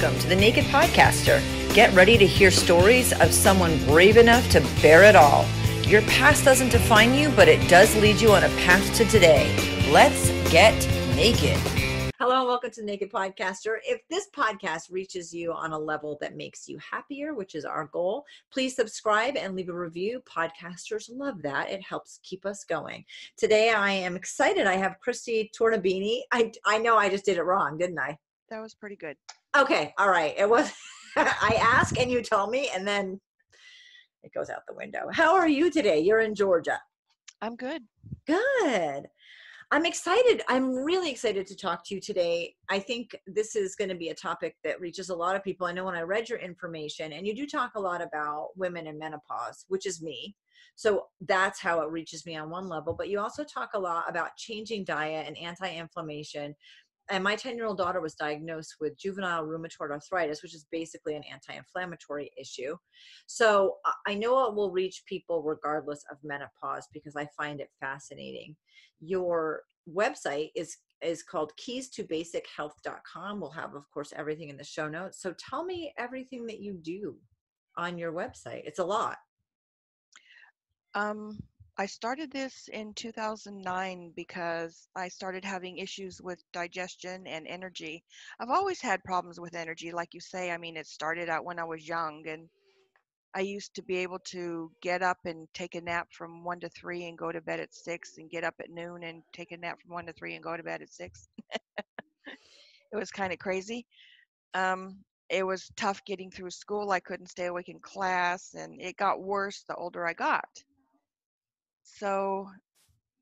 Welcome to the Naked Podcaster. Get ready to hear stories of someone brave enough to bear it all. Your past doesn't define you, but it does lead you on a path to today. Let's get naked. Hello, and welcome to the Naked Podcaster. If this podcast reaches you on a level that makes you happier, which is our goal, please subscribe and leave a review. Podcasters love that. It helps keep us going. Today, I am excited. I have Christy Tornabini. I, I know I just did it wrong, didn't I? That was pretty good. Okay, all right. It was I ask and you tell me and then it goes out the window. How are you today? You're in Georgia. I'm good. Good. I'm excited. I'm really excited to talk to you today. I think this is going to be a topic that reaches a lot of people. I know when I read your information, and you do talk a lot about women in menopause, which is me. So that's how it reaches me on one level. But you also talk a lot about changing diet and anti inflammation and my 10 year old daughter was diagnosed with juvenile rheumatoid arthritis which is basically an anti-inflammatory issue. So i know it will reach people regardless of menopause because i find it fascinating. Your website is is called keys to basic health.com we'll have of course everything in the show notes. So tell me everything that you do on your website. It's a lot. Um I started this in 2009 because I started having issues with digestion and energy. I've always had problems with energy, like you say. I mean, it started out when I was young, and I used to be able to get up and take a nap from one to three and go to bed at six, and get up at noon and take a nap from one to three and go to bed at six. it was kind of crazy. Um, it was tough getting through school. I couldn't stay awake in class, and it got worse the older I got so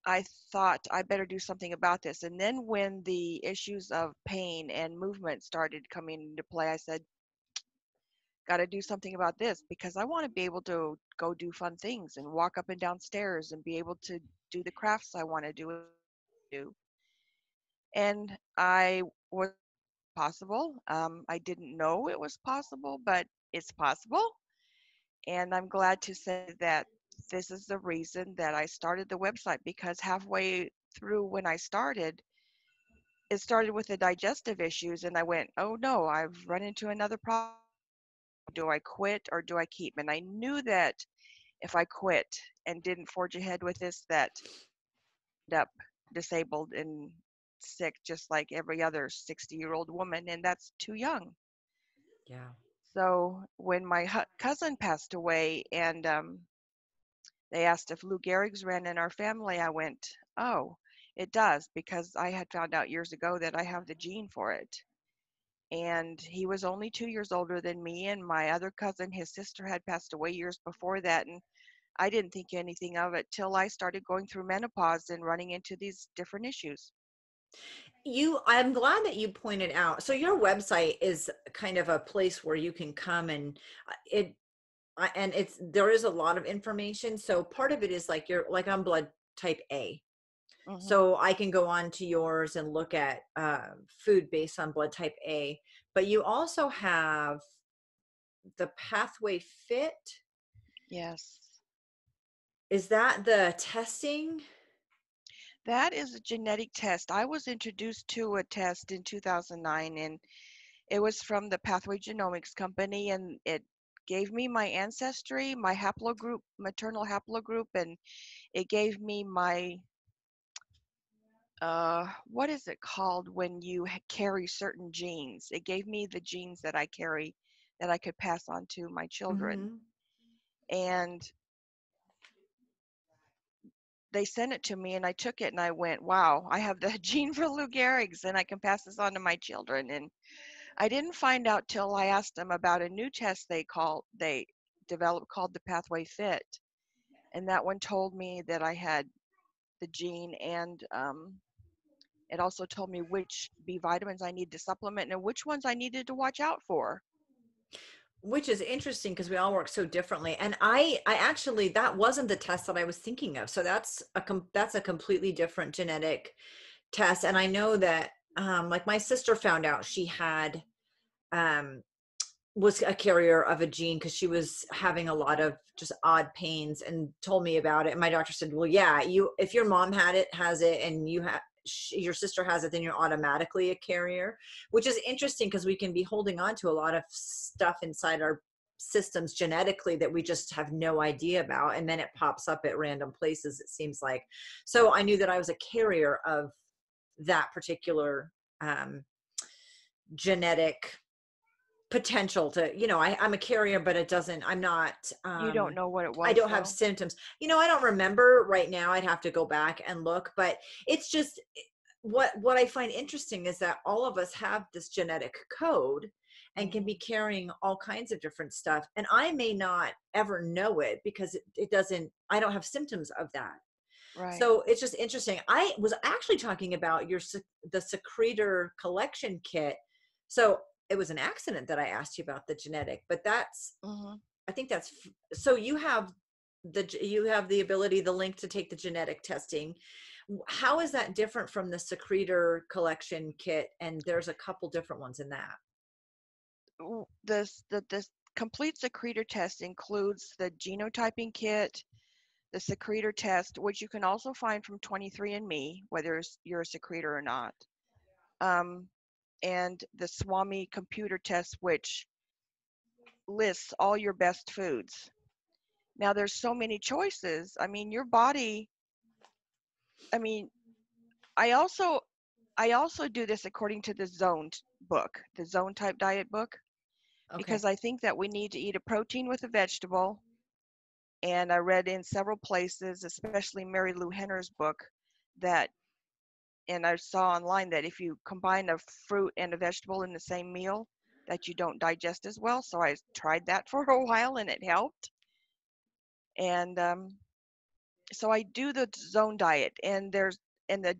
I thought I better do something about this. And then when the issues of pain and movement started coming into play, I said, got to do something about this because I want to be able to go do fun things and walk up and down stairs and be able to do the crafts I want to do. And I was possible. Um, I didn't know it was possible, but it's possible. And I'm glad to say that this is the reason that I started the website because halfway through when I started, it started with the digestive issues, and I went, oh no, I've run into another problem. Do I quit or do I keep? And I knew that if I quit and didn't forge ahead with this, that end up disabled and sick just like every other 60 year old woman, and that's too young. Yeah. So when my cousin passed away, and um, they asked if Lou Gehrig's ran in our family. I went, oh, it does, because I had found out years ago that I have the gene for it. And he was only two years older than me, and my other cousin, his sister, had passed away years before that. And I didn't think anything of it till I started going through menopause and running into these different issues. You, I'm glad that you pointed out. So your website is kind of a place where you can come and uh, it I, and it's there is a lot of information so part of it is like you're like i'm blood type a. Mm-hmm. so i can go on to yours and look at uh, food based on blood type a but you also have the pathway fit. Yes. Is that the testing? That is a genetic test. I was introduced to a test in 2009 and it was from the pathway genomics company and it gave me my ancestry, my haplogroup, maternal haplogroup, and it gave me my uh, what is it called when you carry certain genes? It gave me the genes that I carry that I could pass on to my children. Mm-hmm. And they sent it to me and I took it and I went, wow, I have the gene for Lou Gehrig's and I can pass this on to my children. And I didn't find out till I asked them about a new test they called they developed called the Pathway Fit, and that one told me that I had the gene and um, it also told me which B vitamins I needed to supplement and which ones I needed to watch out for. Which is interesting because we all work so differently. And I, I actually that wasn't the test that I was thinking of. So that's a com- that's a completely different genetic test. And I know that um, like my sister found out she had um, was a carrier of a gene because she was having a lot of just odd pains and told me about it. And my doctor said, "Well, yeah, you if your mom had it, has it, and you have." your sister has it then you're automatically a carrier which is interesting because we can be holding on to a lot of stuff inside our systems genetically that we just have no idea about and then it pops up at random places it seems like so i knew that i was a carrier of that particular um, genetic potential to you know I, i'm a carrier but it doesn't i'm not um, you don't um, know what it was i don't though. have symptoms you know i don't remember right now i'd have to go back and look but it's just eh, what what i find interesting is that all of us have this genetic code and can be carrying all kinds of different stuff and i may not ever know it because it, it doesn't i don't have symptoms of that Right. So it's just interesting. I was actually talking about your the secretor collection kit. So it was an accident that I asked you about the genetic, but that's mm-hmm. I think that's so you have the you have the ability the link to take the genetic testing. How is that different from the secretor collection kit? And there's a couple different ones in that. This the the complete secretor test includes the genotyping kit, the secretor test, which you can also find from 23andMe, whether you're a secretor or not. Um, and the Swami computer test, which lists all your best foods. Now there's so many choices. I mean, your body. I mean, I also, I also do this according to the Zone book, the Zone Type Diet book, okay. because I think that we need to eat a protein with a vegetable. And I read in several places, especially Marilu Henner's book, that and I saw online that if you combine a fruit and a vegetable in the same meal, that you don't digest as well. So I tried that for a while and it helped. And um, so I do the zone diet, and there's and the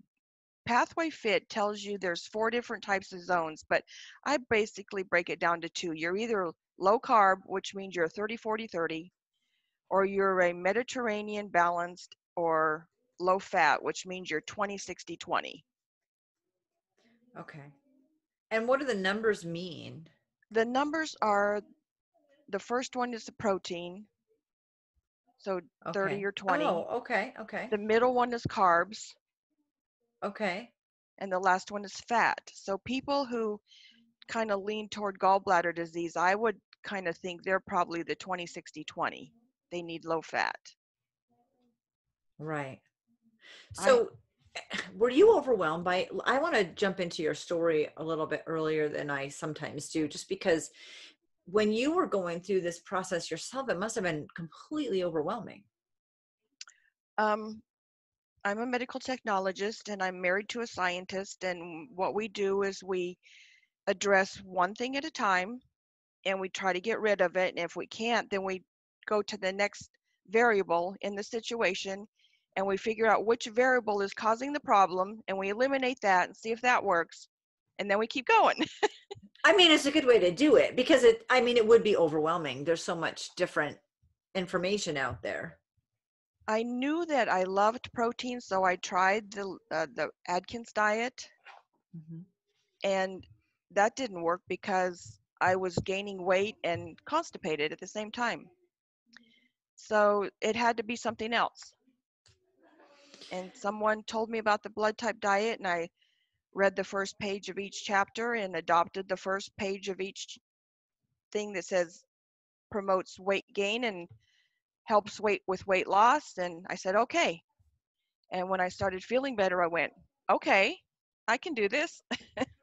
Pathway Fit tells you there's four different types of zones, but I basically break it down to two. You're either low carb, which means you're 30 40 30, or you're a Mediterranean balanced or low fat, which means you're 20, 60, 20. Okay. And what do the numbers mean? The numbers are the first one is the protein. So okay. 30 or 20. Oh, okay. Okay. The middle one is carbs. Okay. And the last one is fat. So people who kind of lean toward gallbladder disease, I would kind of think they're probably the 20 60 20. They need low fat. Right. So, I, were you overwhelmed by? I want to jump into your story a little bit earlier than I sometimes do, just because when you were going through this process yourself, it must have been completely overwhelming. Um, I'm a medical technologist and I'm married to a scientist. And what we do is we address one thing at a time and we try to get rid of it. And if we can't, then we go to the next variable in the situation and we figure out which variable is causing the problem and we eliminate that and see if that works and then we keep going. I mean it's a good way to do it because it i mean it would be overwhelming. There's so much different information out there. I knew that i loved protein so i tried the uh, the atkins diet. Mm-hmm. and that didn't work because i was gaining weight and constipated at the same time so it had to be something else and someone told me about the blood type diet and I read the first page of each chapter and adopted the first page of each thing that says promotes weight gain and helps weight with weight loss and I said okay. And when I started feeling better I went, okay, I can do this.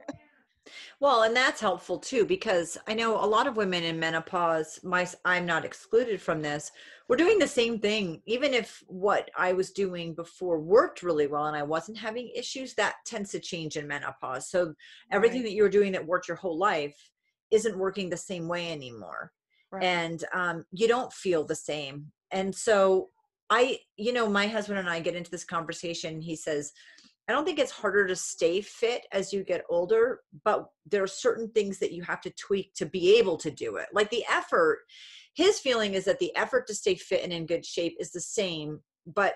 Well, and that's helpful too because I know a lot of women in menopause, my I'm not excluded from this. We're doing the same thing even if what I was doing before worked really well and I wasn't having issues, that tends to change in menopause. So everything right. that you were doing that worked your whole life isn't working the same way anymore. Right. And um, you don't feel the same. And so I, you know, my husband and I get into this conversation. He says, I don't think it's harder to stay fit as you get older, but there are certain things that you have to tweak to be able to do it. Like the effort, his feeling is that the effort to stay fit and in good shape is the same, but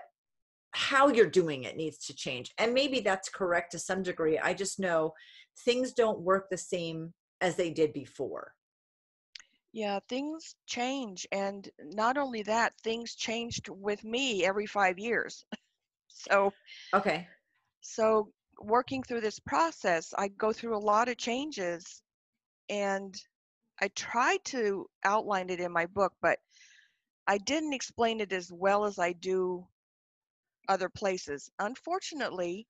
how you're doing it needs to change. And maybe that's correct to some degree. I just know things don't work the same as they did before. Yeah, things change. And not only that, things changed with me every five years. so, okay so working through this process, I go through a lot of changes and I tried to outline it in my book, but I didn't explain it as well as I do other places. Unfortunately,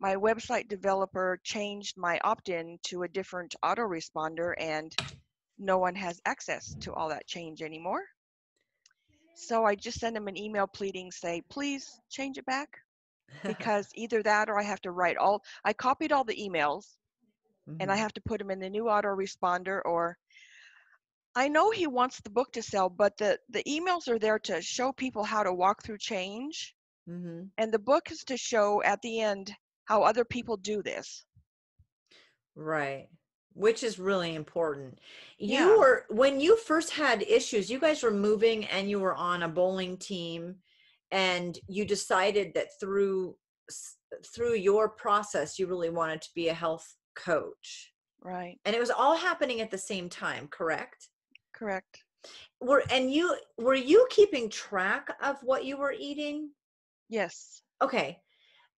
my website developer changed my opt-in to a different autoresponder and no one has access to all that change anymore. So I just sent him an email pleading, say, please change it back because either that or I have to write all, I copied all the emails mm-hmm. and I mm-hmm. have to put them in the new autoresponder or I know he wants the book to sell, but the, the emails are there to show people how to walk through change. Mm-hmm. And the book is to show at the end how other people do this. Right. Which is really important. Yeah. You were, when you first had issues, you guys were moving and you were on a bowling team and you decided that through through your process you really wanted to be a health coach. Right. And it was all happening at the same time correct? Correct. Were and you were you keeping track of what you were eating? Yes. Okay.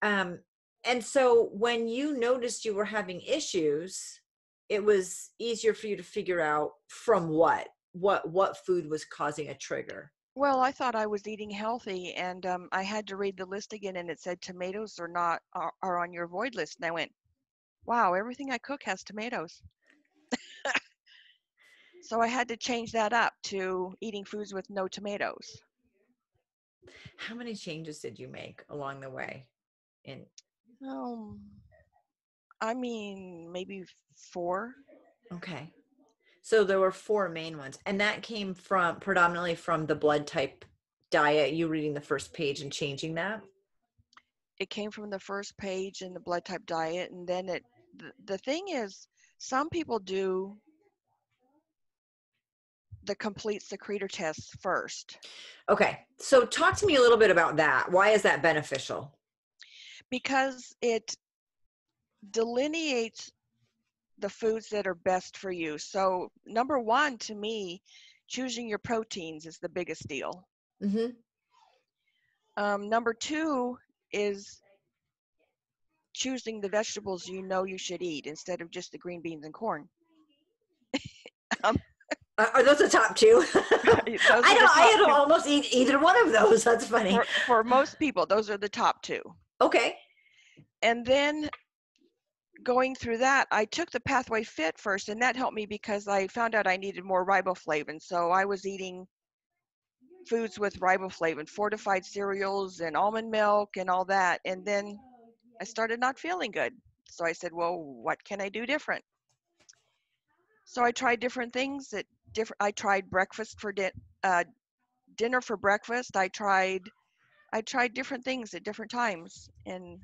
Um and so when you noticed you were having issues it was easier for you to figure out from what what what food was causing a trigger well i thought i was eating healthy and um, i had to read the list again and it said tomatoes are not are, are on your avoid list and i went wow everything i cook has tomatoes so I had to change that up to eating foods with no tomatoes. How many changes did you make along the way? In um, I mean, maybe four. Okay. So there were four main ones, and that came from predominantly from the blood type diet. You reading the first page and changing that. It came from the first page in the blood type diet, and then it. The, the thing is, some people do the complete secretor test first. Okay. So talk to me a little bit about that. Why is that beneficial? Because it delineates the foods that are best for you. So, number one, to me, choosing your proteins is the biggest deal. Mm-hmm. Um, number two is choosing the vegetables you know you should eat instead of just the green beans and corn. um, are those the top two? I don't. I don't almost eat either one of those. That's funny. For, for most people, those are the top two. Okay. And then going through that, I took the Pathway Fit first, and that helped me because I found out I needed more riboflavin. So I was eating foods with riboflavin, fortified cereals, and almond milk, and all that. And then I started not feeling good. So I said, "Well, what can I do different?" So I tried different things that different. I tried breakfast for di- uh, dinner for breakfast. I tried, I tried different things at different times, and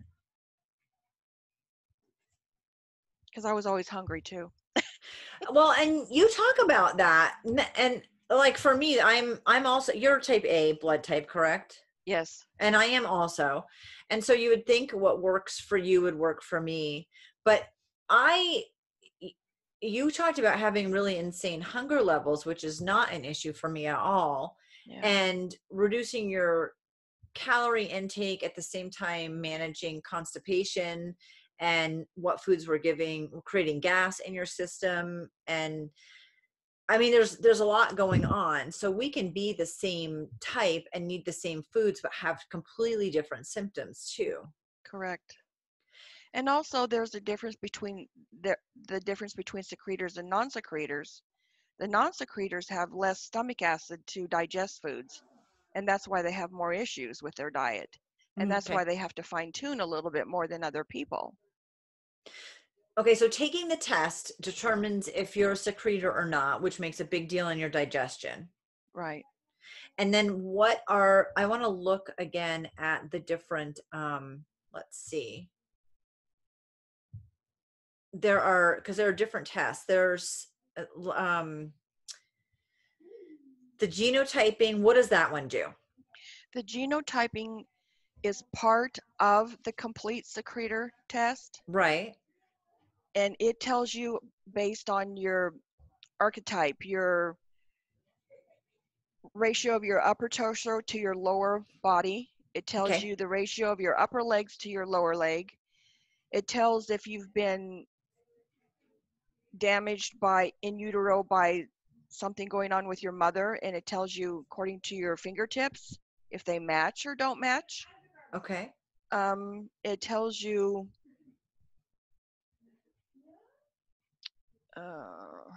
because I was always hungry too. Uh, well, and you talk about that, and like for me, I'm I'm also you're type A blood type, correct? Yes. And I am also. And so you would think what works for you would work for me. But I you talked about having really insane hunger levels, which is not an issue for me at all. Yeah. And reducing your calorie intake at the same time managing constipation and what foods we're giving creating gas in your system and i mean there's there's a lot going mm-hmm. on so we can be the same type and need the same foods but have completely different symptoms too correct and also there's a difference between the, the difference between secretors and non-secretors. The non-secretors have less stomach acid to digest foods, and that's why they have more issues with their diet. And mm, that's okay. why they have to fine tune a little bit more than other people. Okay, so taking the test determines if you're a secretor or not, which makes a big deal in your digestion. Right. And then what are I want to look again at the different um let's see there are because there are different tests there's uh, um the genotyping what does that one do the genotyping is part of the complete secretor test right and it tells you based on your archetype your ratio of your upper torso to your lower body it tells okay. you the ratio of your upper legs to your lower leg It tells if you've been damaged by in utero by something going on with your mother, and it tells you according to your fingertips if they match or don't match. Okay. Um, it tells you uh,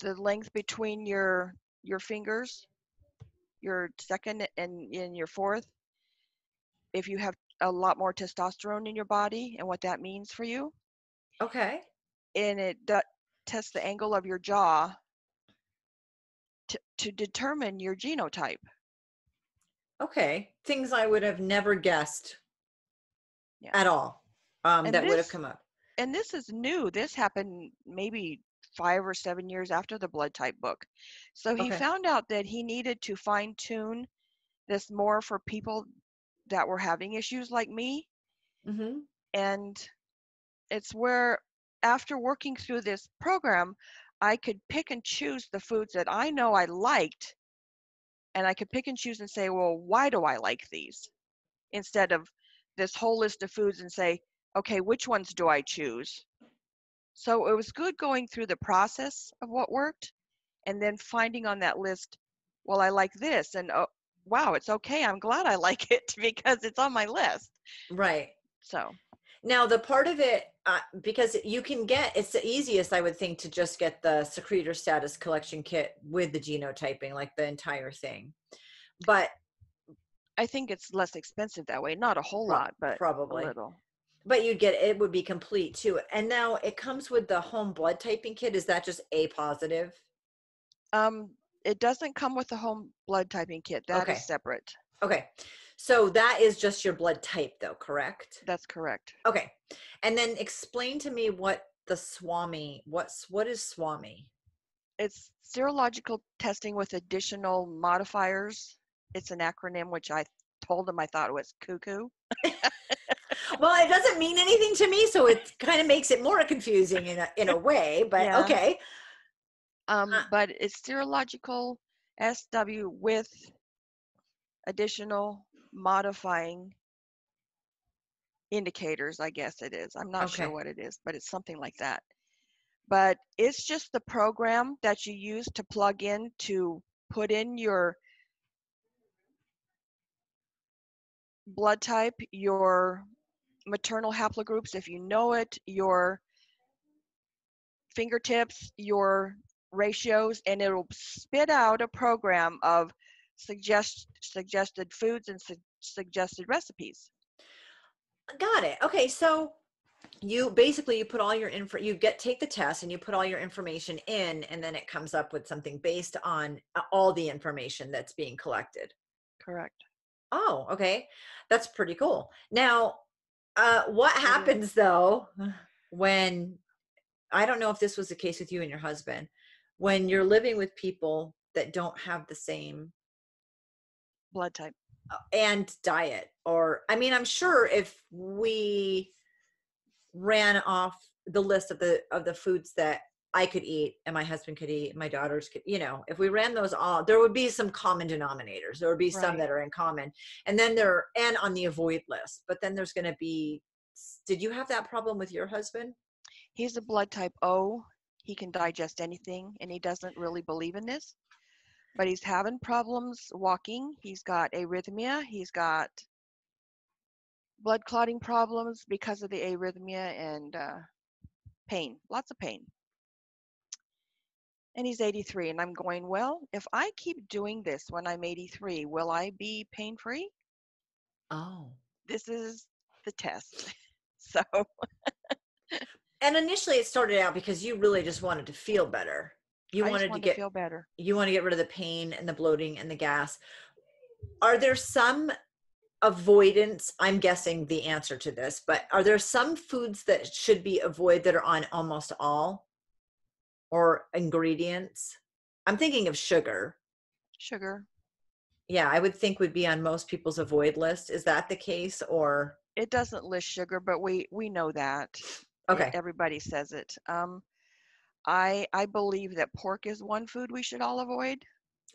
the length between your your fingers, your second and in your fourth. If you have a lot more testosterone in your body and what that means for you, Okay. and it do- tests the angle of your jaw to, to determine your genotype. Okay. Things I would have never guessed Yeah. at all. Um, And that would have come up. And this is new. This happened maybe five or seven years after the blood type book. So he Okay. found out that he needed to fine tune this more for people that were having issues like me. Mm-hmm. And it's where, after working through this program, I could pick and choose the foods that I know I liked. And I could pick and choose and say, well, why do I like these? Instead of this whole list of foods and say, okay, which ones do I choose? So it was good going through the process of what worked and then finding on that list, well, I like this. And oh, wow, it's okay. I'm glad I like it because it's on my list. Right. So, Now, the part of it, uh, because you can get, it's the easiest, I would think, to just get the secretor status collection kit with the genotyping, like the entire thing. But I think it's less expensive that way. Not a whole lot, but probably. a little. but you'd get it would be complete too. And now it comes with the home blood typing kit. Is that just A positive? Um, it doesn't come with the home blood typing kit. That is Okay. separate. Okay. So that is just your blood type though, correct? That's correct. Okay. And then explain to me what the Swami, what's what is Swami? It's serological testing with additional modifiers. It's an acronym which I told them I thought was cuckoo. well, it doesn't mean anything to me, so it kind of makes it more confusing in a in a way, but Yeah. okay. Um, Uh. but it's serological SW with additional modifying indicators, I guess it is. I'm not sure what it is, but it's something like that. But it's just the program that you use to plug in to put in your blood type, your maternal haplogroups, if you know it, your fingertips, your ratios, and it'll spit out a program of suggest suggested foods and su- suggested recipes. Got it. Okay, so you basically you put all your info you get take the test and you put all your information in and then it comes up with something based on uh, all the information that's being collected. Correct. Oh, okay. That's pretty cool. Now, uh what happens though when I don't know if this was the case with you and your husband when you're living with people that don't have the same Blood type. uh, and diet or i mean i'm sure if we ran off the list of the of the foods that i could eat and my husband could eat my daughters could you know if we ran those all there would be some common denominators there would be some that are in common and then there and on the avoid list but then there's going to be did you have that problem with your husband He's a blood type O. He can digest anything, and he doesn't really believe in this. But he's having problems walking. He's got arrhythmia. He's got blood clotting problems because of the arrhythmia and uh, pain, lots of pain. And he's 83, and I'm going, well, if I keep doing this when I'm 83, will I be pain free? oh This is the test. So, and initially it started out because you really just wanted to feel better you I wanted to get feel better. you want to get rid of the pain and the bloating and the gas. Are there some avoidance? I'm guessing the answer to this, but are there some foods that should be avoided that are on almost all or ingredients? I'm thinking of sugar. Sugar, Yeah, I would think would be on most people's avoid list. Is that the case or it doesn't list sugar, but we we know that. Okay. Everybody says it. Um, I I believe that pork is one food we should all avoid.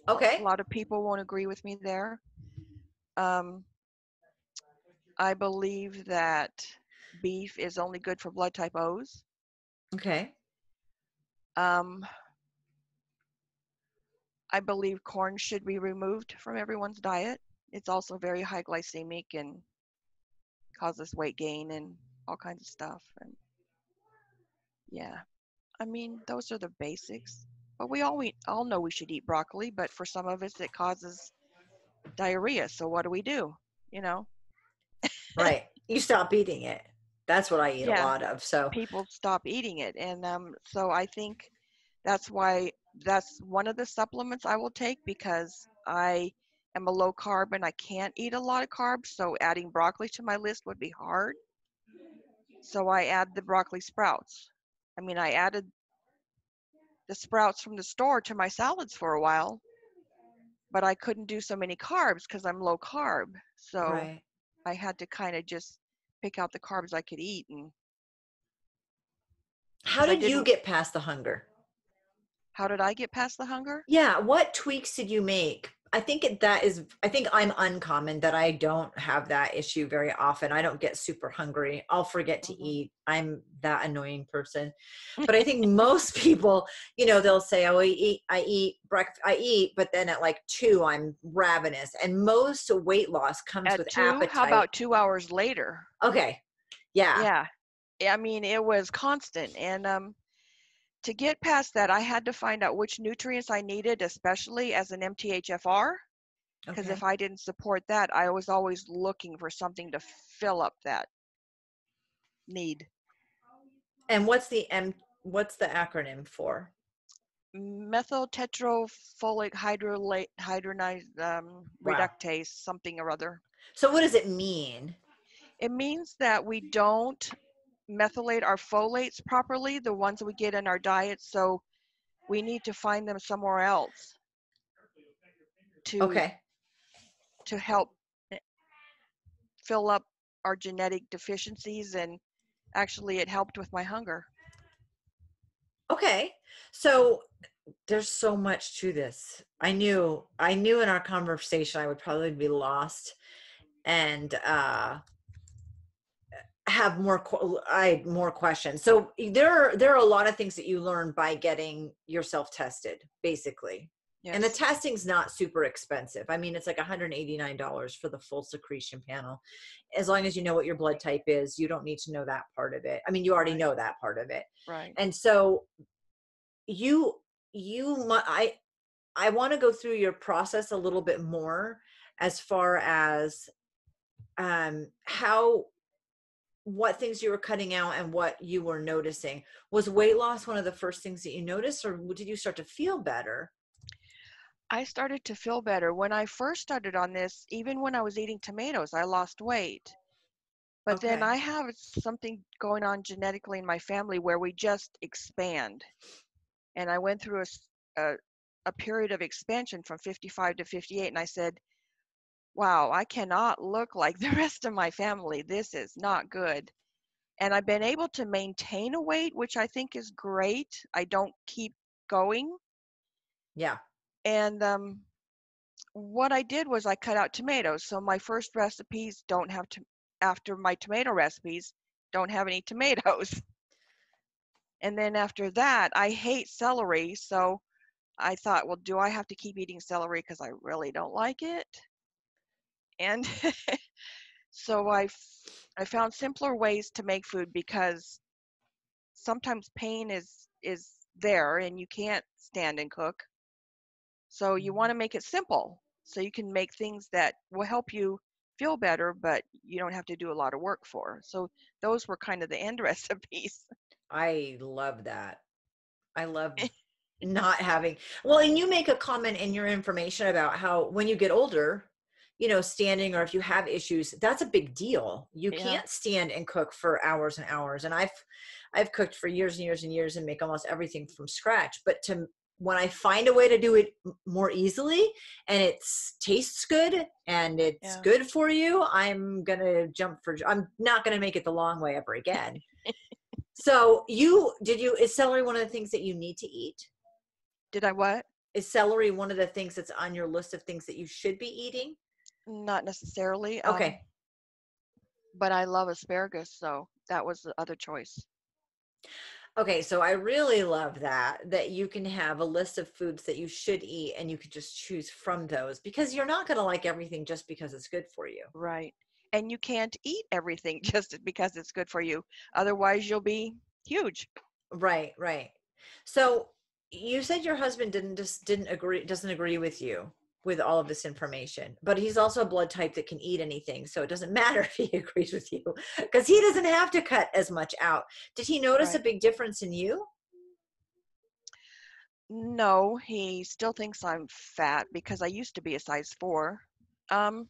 Okay. A lot of people won't agree with me there. Um, I believe that beef is only good for blood type O's. Okay. Um, I believe corn should be removed from everyone's diet. It's also very high glycemic and causes weight gain and all kinds of stuff. And yeah, I mean, those are the basics. But we all we all know we should eat broccoli, but for some of us it causes diarrhea. So what do we do? You know? right. You stop eating it. That's what I eat Yeah. a lot of. So people stop eating it and um, so i think that's why that's one of the supplements i will take because i am a low carb and i can't eat a lot of carbs so adding broccoli to my list would be hard so i add the broccoli sprouts i mean i added the sprouts from the store to my salads for a while but i couldn't do so many carbs because i'm low carb so right. i had to kind of just pick out the carbs i could eat and How did you get past the hunger? how did i get past the hunger Yeah, what tweaks did you make? I think it, that is I think I'm uncommon that I don't have that issue very often. I don't get super hungry. I'll forget to Mhm. eat. I'm that annoying person. But I think most people, you know, they'll say, "Oh, I eat I eat breakfast I eat, but then at like 2 I'm ravenous." And most weight loss comes at with two appetite. how about two hours later Okay. Yeah Yeah, i mean it was constant and um to get past that i had to find out which nutrients i needed especially as an mthfr because Okay. if i didn't support that i was always looking for something to fill up that need and what's the M what's the acronym for? methyl tetrafolic hydrolate hydronized um, Wow. reductase something or other So what does it mean? It means that we don't methylate our folates properly, the ones we get in our diet, so we need to find them somewhere else to Okay. to help fill up our genetic deficiencies and actually it helped with my hunger. Okay. So there's so much to this. I knew I knew in our conversation I would probably be lost and uh have more I more questions. So there are there are a lot of things that you learn by getting yourself tested basically. Yes. And the testing's not super expensive. I mean, it's like $189 for the full secretion panel. As long as you know what your blood type is, you don't need to know that part of it. I mean, you already Right. know that part of it right. and so you you i i want to go through your process a little bit more as far as um how what things you were cutting out and what you were noticing was weight loss one of the first things that you noticed or did you start to feel better I started to feel better when I first started on this. Even when I was eating tomatoes, I lost weight. But then I have something going on genetically in my family where we just expand. And I went through a a period of expansion from 55 to 58, and I said, Wow, I cannot look like the rest of my family. This is not good. And I've been able to maintain a weight, which I think is great. I don't keep going yeah and um, what I did was I cut out tomatoes. So my first recipes don't have to after my tomato recipes don't have any tomatoes. And then after that, I hate celery, so I thought, well, do I have to keep eating celery because I really don't like it? And so I, I found simpler ways to make food because sometimes pain is is there and you can't stand and cook. So you mm-hmm. want to make it simple so you can make things that will help you feel better, but you don't have to do a lot of work for. So those were kind of the end recipes. i love that i love not having well and you make a comment in your information about how when you get older you know standing or if you have issues that's a big deal you Yeah. can't stand and cook for hours and hours and i've i've cooked for years and years and years and make almost everything from scratch but to when i find a way to do it more easily and it tastes good and it's Yeah. good for you i'm gonna jump for i'm not gonna make it the long way ever again so you did you is celery one of the things that you need to eat Did I what? is celery one of the things that's on your list of things that you should be eating Not necessarily. um, okay but I love asparagus, so that was the other choice. Okay, so I really love that that you can have a list of foods that you should eat and you can just choose from those because you're not going to like everything just because it's good for you. Right. And you can't eat everything just because it's good for you. Otherwise, you'll be huge. Right, right. So you said your husband didn't just didn't agree doesn't agree with you with all of this information but he's also a blood type that can eat anything so it doesn't matter if he agrees with you because he doesn't have to cut as much out did he notice Right. a big difference in you No, he still thinks I'm fat because I used to be a size four. Um,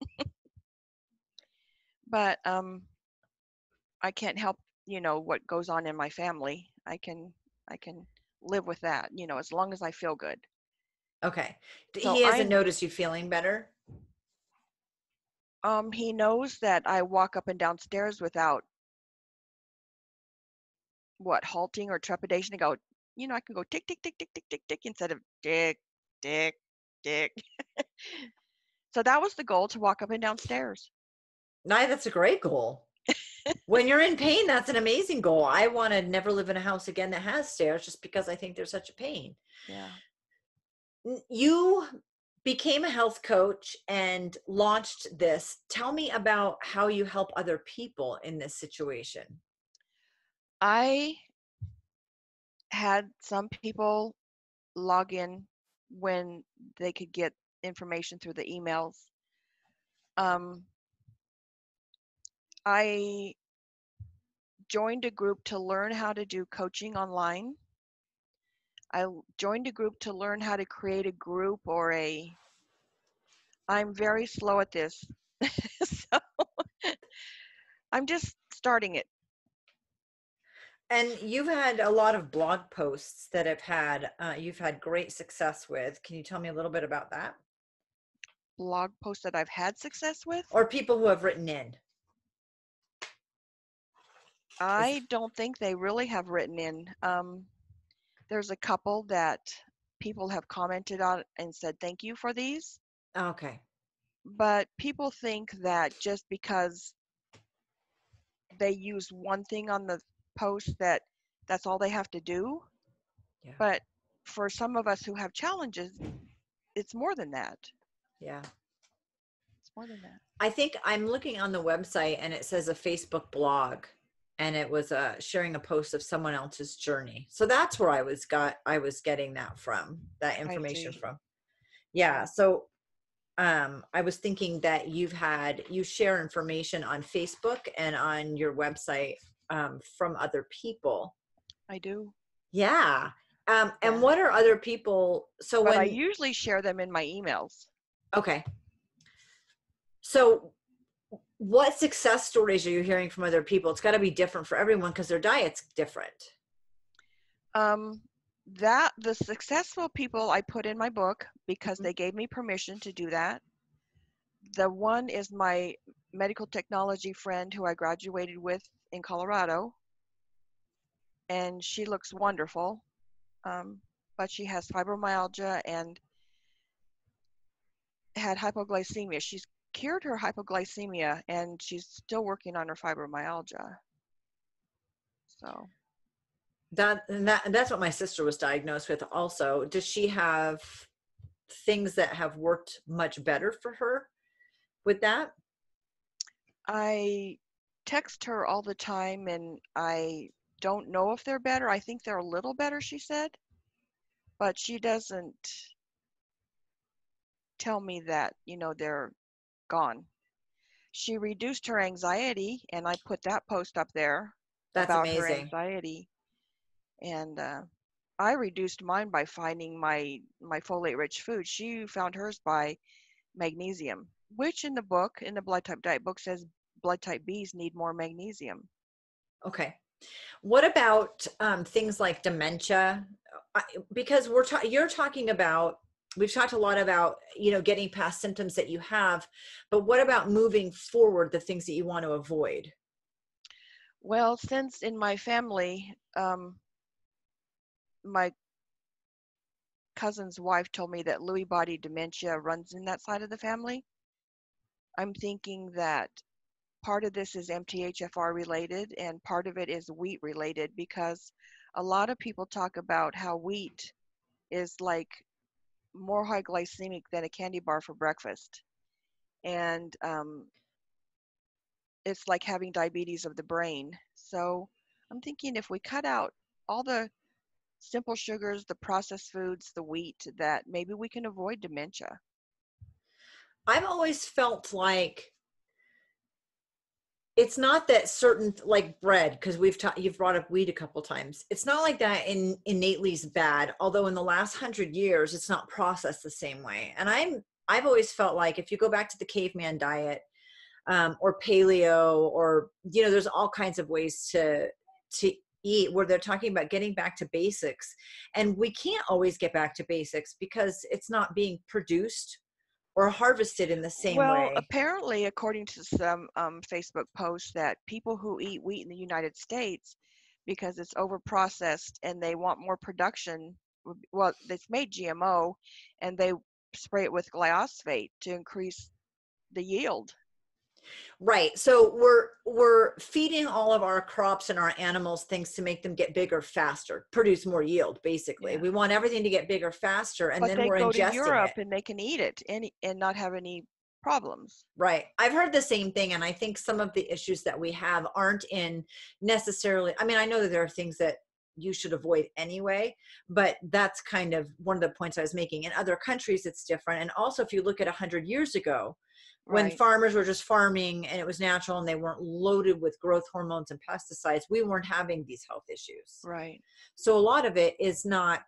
but um, I can't help, you know, what goes on in my family. I can, I can live with that, you know, as long as I feel good. Okay So he hasn't I'm- noticed you feeling better Um, he knows that I walk up and downstairs without what halting or trepidation to go. You know, I can go tick tick tick tick tick tick tick instead of tick tick tick. so that was the goal to walk up and down stairs. no that's a great goal when you're in pain that's an amazing goal i want to never live in a house again that has stairs just because i think there's such a pain Yeah. You became a health coach and launched this tell me about how you help other people in this situation I had some people log in when they could get information through the emails. Um, I joined a group to learn how to do coaching online. I joined a group to learn how to create a group or a. I'm very slow at this. so I'm just starting it. and you've had a lot of blog posts that have had uh, you've had great success with can you tell me a little bit about that Blog posts that I've had success with. or people who have written in I don't think they really have written in. Um, there's a couple that people have commented on and said thank you for these, okay but people think that just because they use one thing on the post that that's all they have to do. Yeah. But for some of us who have challenges, it's more than that. yeah It's more than that. I think I'm looking on the website and it says a Facebook blog and it was uh, sharing a post of someone else's journey. So that's where I was got I was getting that from, that information from. Yeah, so um I was thinking that you've had you share information on Facebook and on your website um from other people. I do. Yeah. Um and Yeah. what are other people so But when I usually share them in my emails. Okay. So, what success stories are you hearing from other people? It's got to be different for everyone because their diet's different. um that the successful people i put in my book because they gave me permission to do that the one is my medical technology friend who i graduated with in colorado and she looks wonderful um, but she has fibromyalgia and had hypoglycemia she's cured her hypoglycemia and she's still working on her fibromyalgia so That and that that's what my sister was diagnosed with. Also, does she have things that have worked much better for her with that? I text her all the time and I don't know if they're better. I think they're a little better, she said. But she doesn't tell me that, you know, they're gone. She reduced her anxiety and I put that post up there That's about her anxiety. And uh, I reduced mine by finding my my folate rich food. She found hers by magnesium, which in the book, in the blood type diet book says blood type Bs need more magnesium. Okay. What about um, things like dementia? I, because we're ta- you're talking about we've talked a lot about you know getting past symptoms that you have, but what about moving forward the things that you want to avoid? Well, since in my family, um, my cousin's wife told me that Lewy body dementia runs in that side of the family, I'm thinking that part of this is MTHFR related and part of it is wheat related because a lot of people talk about how wheat is like more high glycemic than a candy bar for breakfast. And um, it's like having diabetes of the brain. So I'm thinking if we cut out all the simple sugars, the processed foods, the wheat, that maybe we can avoid dementia. I've always felt like it's not that certain like bread because we've taught you've brought up wheat a couple times. It's not like that in innately is bad although in the last hundred years it's not processed the same way. And i'm i've always felt like if you go back to the caveman diet um, or paleo or you know there's all kinds of ways to to eat where they're talking about getting back to basics. And we can't always get back to basics because it's not being produced or harvested in the same well, way. apparently, according to some um, Facebook posts, that people who eat wheat in the United States, because it's over processed and they want more production, well, it's made GMO, and they spray it with glyphosate to increase the yield. Right. So we're we're feeding all of our crops and our animals things to make them get bigger faster, produce more yield. Basically, yeah. we want everything to get bigger faster, and but then they we're go ingesting to Europe it. and they can eat it and and not have any problems. Right. I've heard the same thing, and I think some of the issues that we have aren't in necessarily. I mean, I know that there are things that you should avoid anyway but that's kind of one of the points i was making in other countries it's different and also if you look at 100 years ago when Right. farmers were just farming and it was natural and they weren't loaded with growth hormones and pesticides, we weren't having these health issues. Right. So a lot of it is not,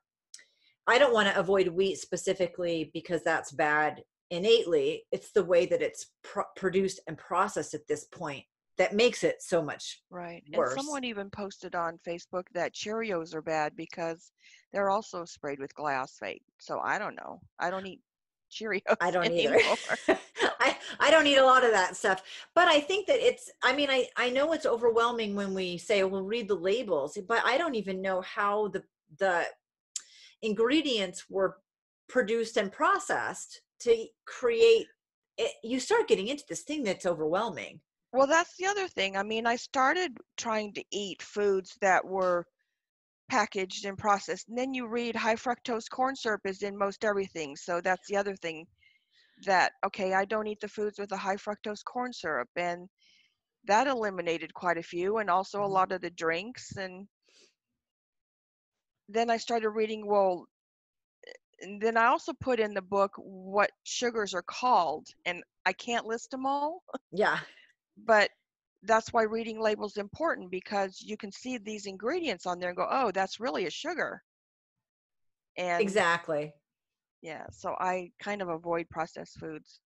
I don't want to avoid wheat specifically because that's bad innately. It's the way that it's pro- produced and processed at this point that makes it so much. Right. Worse. And someone even posted on Facebook that Cheerios are bad because they're also sprayed with glyphosate. So I don't know. I don't eat Cheerios I don't either. I, I don't eat a lot of that stuff. But I think that it's I mean, I, I know it's overwhelming when we say we'll read the labels, but I don't even know how the the ingredients were produced and processed to create it, you start getting into this thing that's overwhelming. Well, that's the other thing. I mean, I started trying to eat foods that were packaged and processed. And then you read high fructose corn syrup is in most everything. So that's the other thing that, okay, I don't eat the foods with a high fructose corn syrup. And that eliminated quite a few, and also a Mhm. lot of the drinks. And then I started reading, well, and then I also put in the book what sugars are called. And I can't list them all. Yeah. But that's why reading labels important because you can see these ingredients on there and go oh that's really a sugar and Exactly. yeah so i kind of avoid processed foods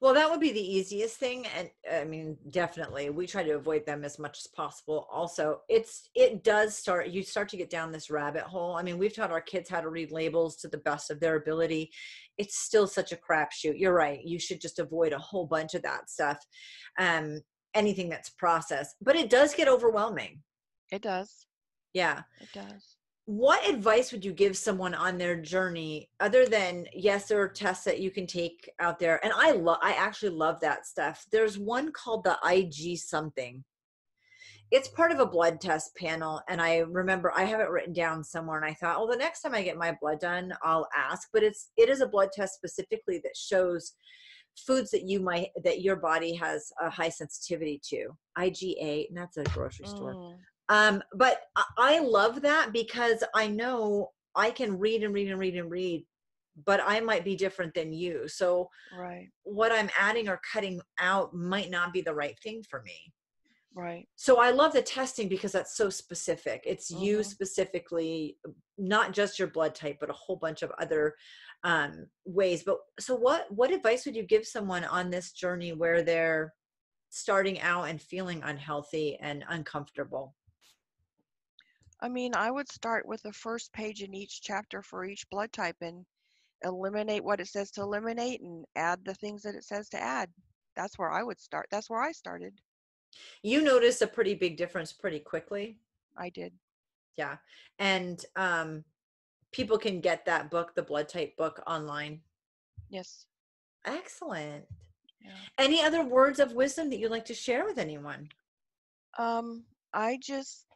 Well, that would be the easiest thing, and I mean, definitely, we try to avoid them as much as possible. Also, it's it does start. You start to get down this rabbit hole. I mean, we've taught our kids how to read labels to the best of their ability. It's still such a crapshoot. You're right. You should just avoid a whole bunch of that stuff, um, anything that's processed. But it does get overwhelming. it does Yeah. it does what advice would you give someone on their journey other than yes there are tests that you can take out there? And i love i actually love that stuff. There's one called the ig something. It's part of a blood test panel and i remember i have it written down somewhere and i thought well the next time i get my blood done i'll ask. But it's it is a blood test specifically that shows foods that you might that your body has a high sensitivity to. Iga and that's a grocery store. Mm, um, but I, love that because I know I can read and read and read and read, but I might be different than you. So right what I'm adding or cutting out might not be the right thing for me. right So I love the testing because that's so specific. It's you Mhm. specifically, not just your blood type, but a whole bunch of other um, ways. But so what what advice would you give someone on this journey where they're starting out and feeling unhealthy and uncomfortable? I mean i would start with the first page in each chapter for each blood type and eliminate what it says to eliminate and add the things that it says to add. That's where i would start that's where i started. You notice a pretty big difference pretty quickly. I did. Yeah and um people can get that book the blood type book online. Yes. Excellent. Yeah. Any other words of wisdom that you'd like to share with anyone? Um, I just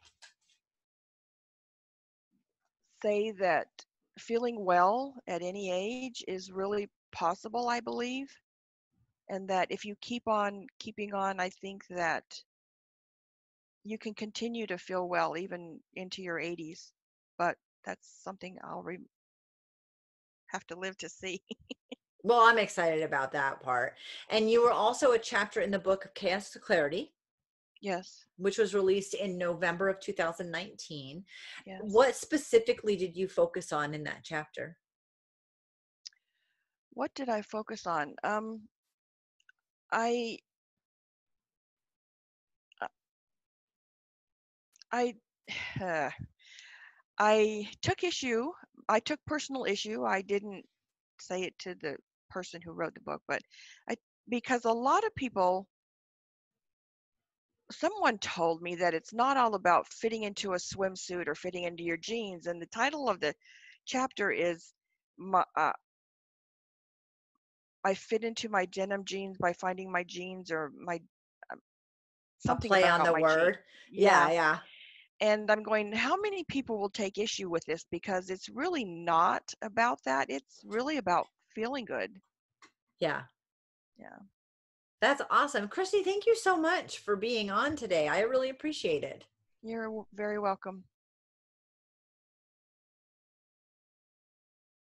say that feeling well at any age is really possible, I believe. And that if you keep on keeping on, I think that you can continue to feel well even into your 80s. But that's something I'll re- have to live to see. Well, I'm excited about that part. And you were also a chapter in the book of Chaos to Clarity, yes. which was released in November of 2019. Yes. What specifically did you focus on in that chapter? What did I focus on? Um, I uh, I uh, I took issue. I took personal issue. I didn't say it to the person who wrote the book, but I because a lot of people someone told me that it's not all about fitting into a swimsuit or fitting into your jeans and the title of the chapter is my, uh, I fit into my denim jeans by finding my jeans or my A something play on the word. jeans. Yeah, yeah. And I'm going, how many people will take issue with this? Because it's really not about that. It's really about feeling good. Yeah. Yeah. That's awesome. Christy, thank you so much for being on today. I really appreciate it. You're very welcome.